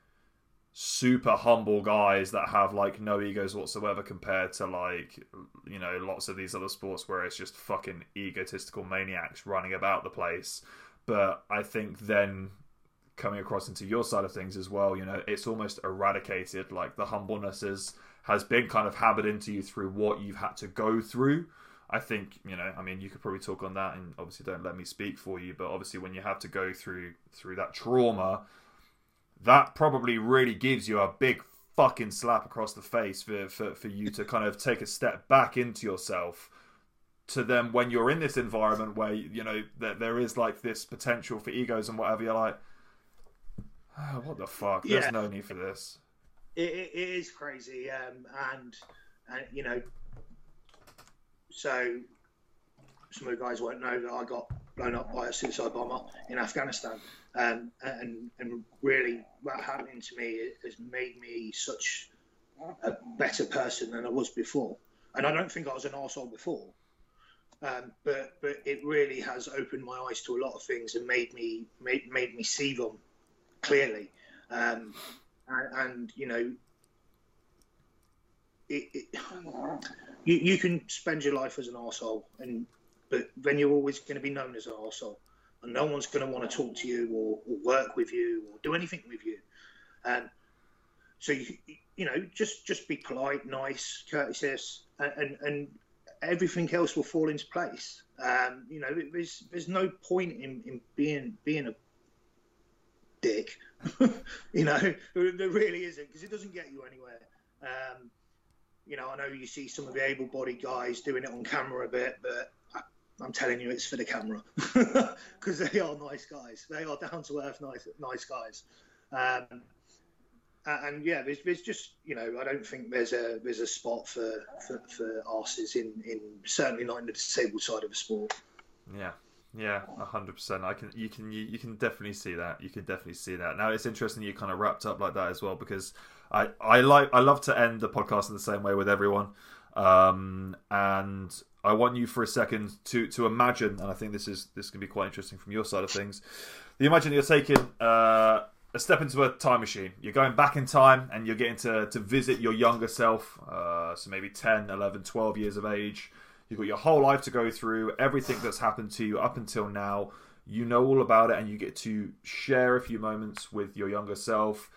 super humble guys that have like no egos whatsoever compared to like you know lots of these other sports where it's just fucking egotistical maniacs running about the place. But i think then coming across into your side of things as well you know it's almost eradicated like the humbleness is has been kind of hammered into you through what you've had to go through I think you know. I mean, you could probably talk on that, and obviously don't let me speak for you. But obviously, when you have to go through through that trauma, that probably really gives you a big fucking slap across the face for for, for you to kind of take a step back into yourself. To them, when you're in this environment where you know that there is like this potential for egos and whatever, you're like, oh, what the fuck? There's yeah. no need for this. it, it is crazy, um, and and you know so some of the guys won't know that I got blown up by a suicide bomber in Afghanistan. Um, and, and really, what happening to me has made me such a better person than I was before. And I don't think I was an arsehole before. Um, but but it really has opened my eyes to a lot of things and made me made, made me see them clearly. Um, and, and, you know, it, it, you, you can spend your life as an arsehole, and but then you're always going to be known as an arsehole, and no one's going to want to talk to you or, or, work with you or do anything with you. And so you, you know, just just be polite, nice, courteous, and, and, and everything else will fall into place. Um, you know, there's there's no point in, in being being a dick. you know, there really isn't because it doesn't get you anywhere. Um, you know, I know you see some of the able-bodied guys doing it on camera a bit, but I, am telling you, it's for the camera because they are nice guys. They are down-to-earth, nice, nice guys. Um, and yeah, there's, there's just you know I don't think there's a there's a spot for for, for arses in in certainly not in the disabled side of the sport. Yeah, yeah, hundred percent. I can, you can, you, you, can definitely see that. You can definitely see that. Now it's interesting you kind of wrapped up like that as well because I, I like, I love to end the podcast in the same way with everyone, um, and I want you for a second to to imagine, and I think this is this can be quite interesting from your side of things. You imagine you're taking uh, a step into a time machine. You're going back in time, and you're getting to to visit your younger self, uh, so maybe 10, 11, 12 years of age You've got your whole life to go through, everything that's happened to you up until now. You know all about it, and you get to share a few moments with your younger self.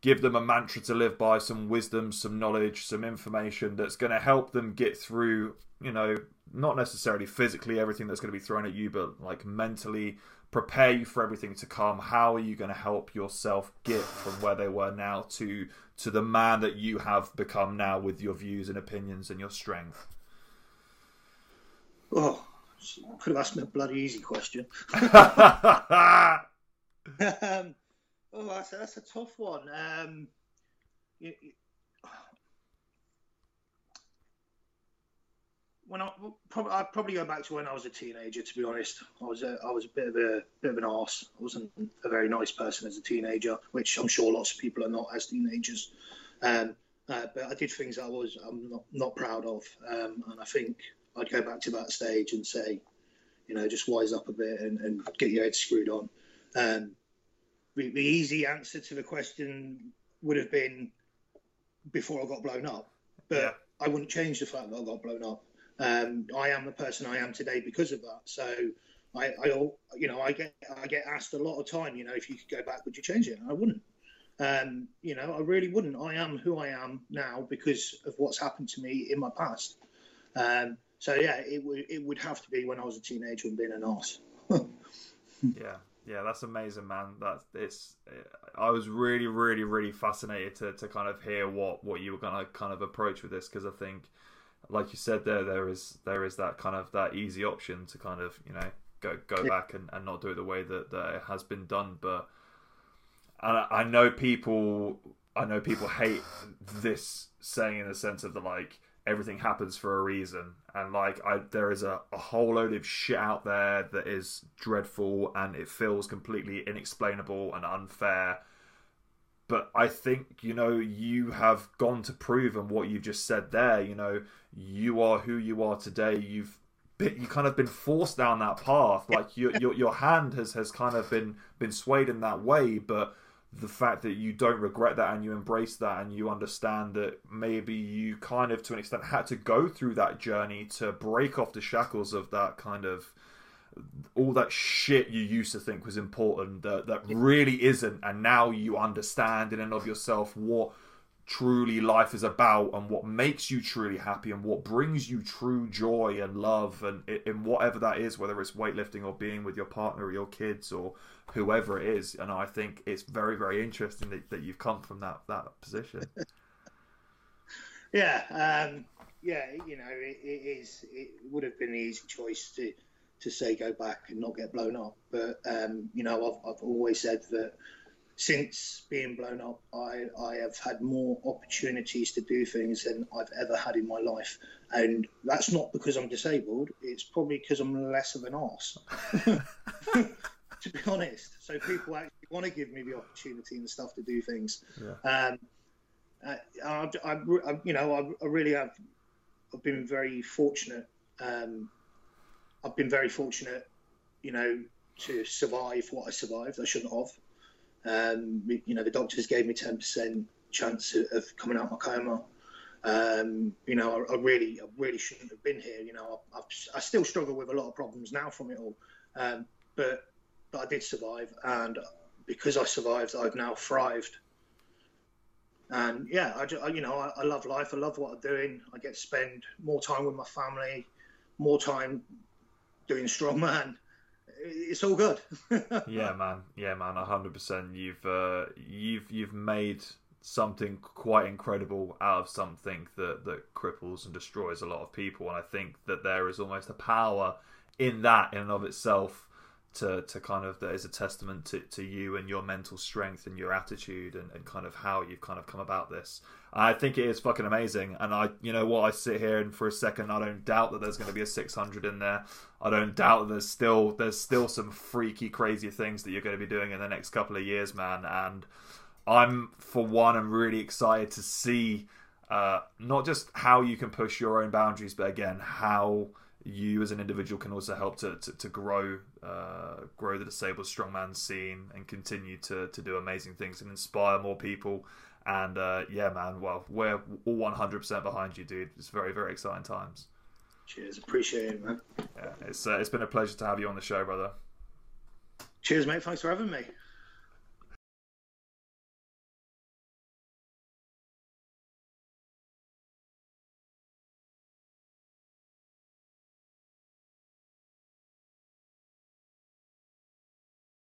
Give them a mantra to live by, some wisdom, some knowledge, some information that's going to help them get through, you know, not necessarily physically everything that's going to be thrown at you, but like mentally prepare you for everything to come. How are you going to help yourself get from where they were now to to the man that you have become now with your views and opinions and your strength? Oh, could have asked me a bloody easy question. um, oh, that's, that's a tough one. Um, when I probably I'd probably go back to when I was a teenager. To be honest, I was a, I was a bit of a bit of an arse. I wasn't a very nice person as a teenager, which I'm sure lots of people are not as teenagers. Um, uh, but I did things I was I'm not not proud of, um, and I think I'd go back to that stage and say, you know, just wise up a bit and, and get your head screwed on. Um, the, the easy answer to the question would have been before I got blown up, but yeah. I wouldn't change the fact that I got blown up. Um, I am the person I am today because of that. So I, I, you know, I get I get asked a lot of time, you know, if you could go back, would you change it? And I wouldn't. Um, you know, I really wouldn't. I am who I am now because of what's happened to me in my past. Um, so yeah, it would it would have to be when I was a teenager and being an arse. yeah, yeah, that's amazing, man. That's it's. I was really, really, really fascinated to, to kind of hear what what you were gonna kind of approach with this because I think, like you said there, there is there is that kind of that easy option to kind of you know go go yeah. back and, and not do it the way that, that it has been done, but. I, I know people. I know people hate this saying in the sense of the like everything happens for a reason and like I, there is a, a whole load of shit out there that is dreadful and it feels completely inexplainable and unfair but I think you know you have gone to prove and what you've just said there. You know, you are who you are today. You've been, you kind of been forced down that path. Like your your your hand has has kind of been been swayed in that way, but the fact that you don't regret that and you embrace that and you understand that maybe you kind of to an extent had to go through that journey to break off the shackles of that kind of all that shit you used to think was important that that really isn't. And now you understand in and of yourself what truly life is about and what makes you truly happy and what brings you true joy and love and in whatever that is whether it's weightlifting or being with your partner or your kids or whoever it is. And i think it's very very interesting that, that you've come from that that position. Yeah um yeah you know it, it is it would have been the easy choice to to say go back and not get blown up. But um you know i've, I've always said that since being blown up, I, I have had more opportunities to do things than I've ever had in my life. And that's not because I'm disabled, it's probably because I'm less of an ass, to be honest. So people actually want to give me the opportunity and stuff to do things. Yeah. Um, I, I, I, you know, I, I, really have. I've been very fortunate. Um, I've been very fortunate, you know, to survive what I survived. I shouldn't have. Um, you know, the doctors gave me 10% chance of coming out of my coma. Um, you know, I, I, really, I really shouldn't have been here. You know, I, I, still struggle with a lot of problems now from it all, um, but but I did survive, and because I survived, I've now thrived. And yeah, I, I you know, I, I love life. I love what I'm doing. I get to spend more time with my family, more time doing strongman it's all good. yeah, man. Yeah, man. hundred percent. You've uh, you've you've made something quite incredible out of something that that cripples and destroys a lot of people, and I think that there is almost a power in that in and of itself to to kind of that is a testament to, to you and your mental strength and your attitude and, and kind of how you've kind of come about this. I think it is fucking amazing, and I you know what I sit here and for a second I don't doubt that there's going to be a 600 in there. I don't doubt that there's still there's still some freaky crazy things that you're going to be doing in the next couple of years, man. And I'm for one, I'm really excited to see uh, not just how you can push your own boundaries, but again how you as an individual can also help to, to, to grow uh, grow the disabled strongman scene and continue to, to do amazing things and inspire more people. And uh, yeah, man, well, we're all 100% behind you, dude. It's very, very exciting times. Cheers, appreciate it, man. Yeah, it's uh, it's been a pleasure to have you on the show, brother. Cheers, mate. Thanks for having me.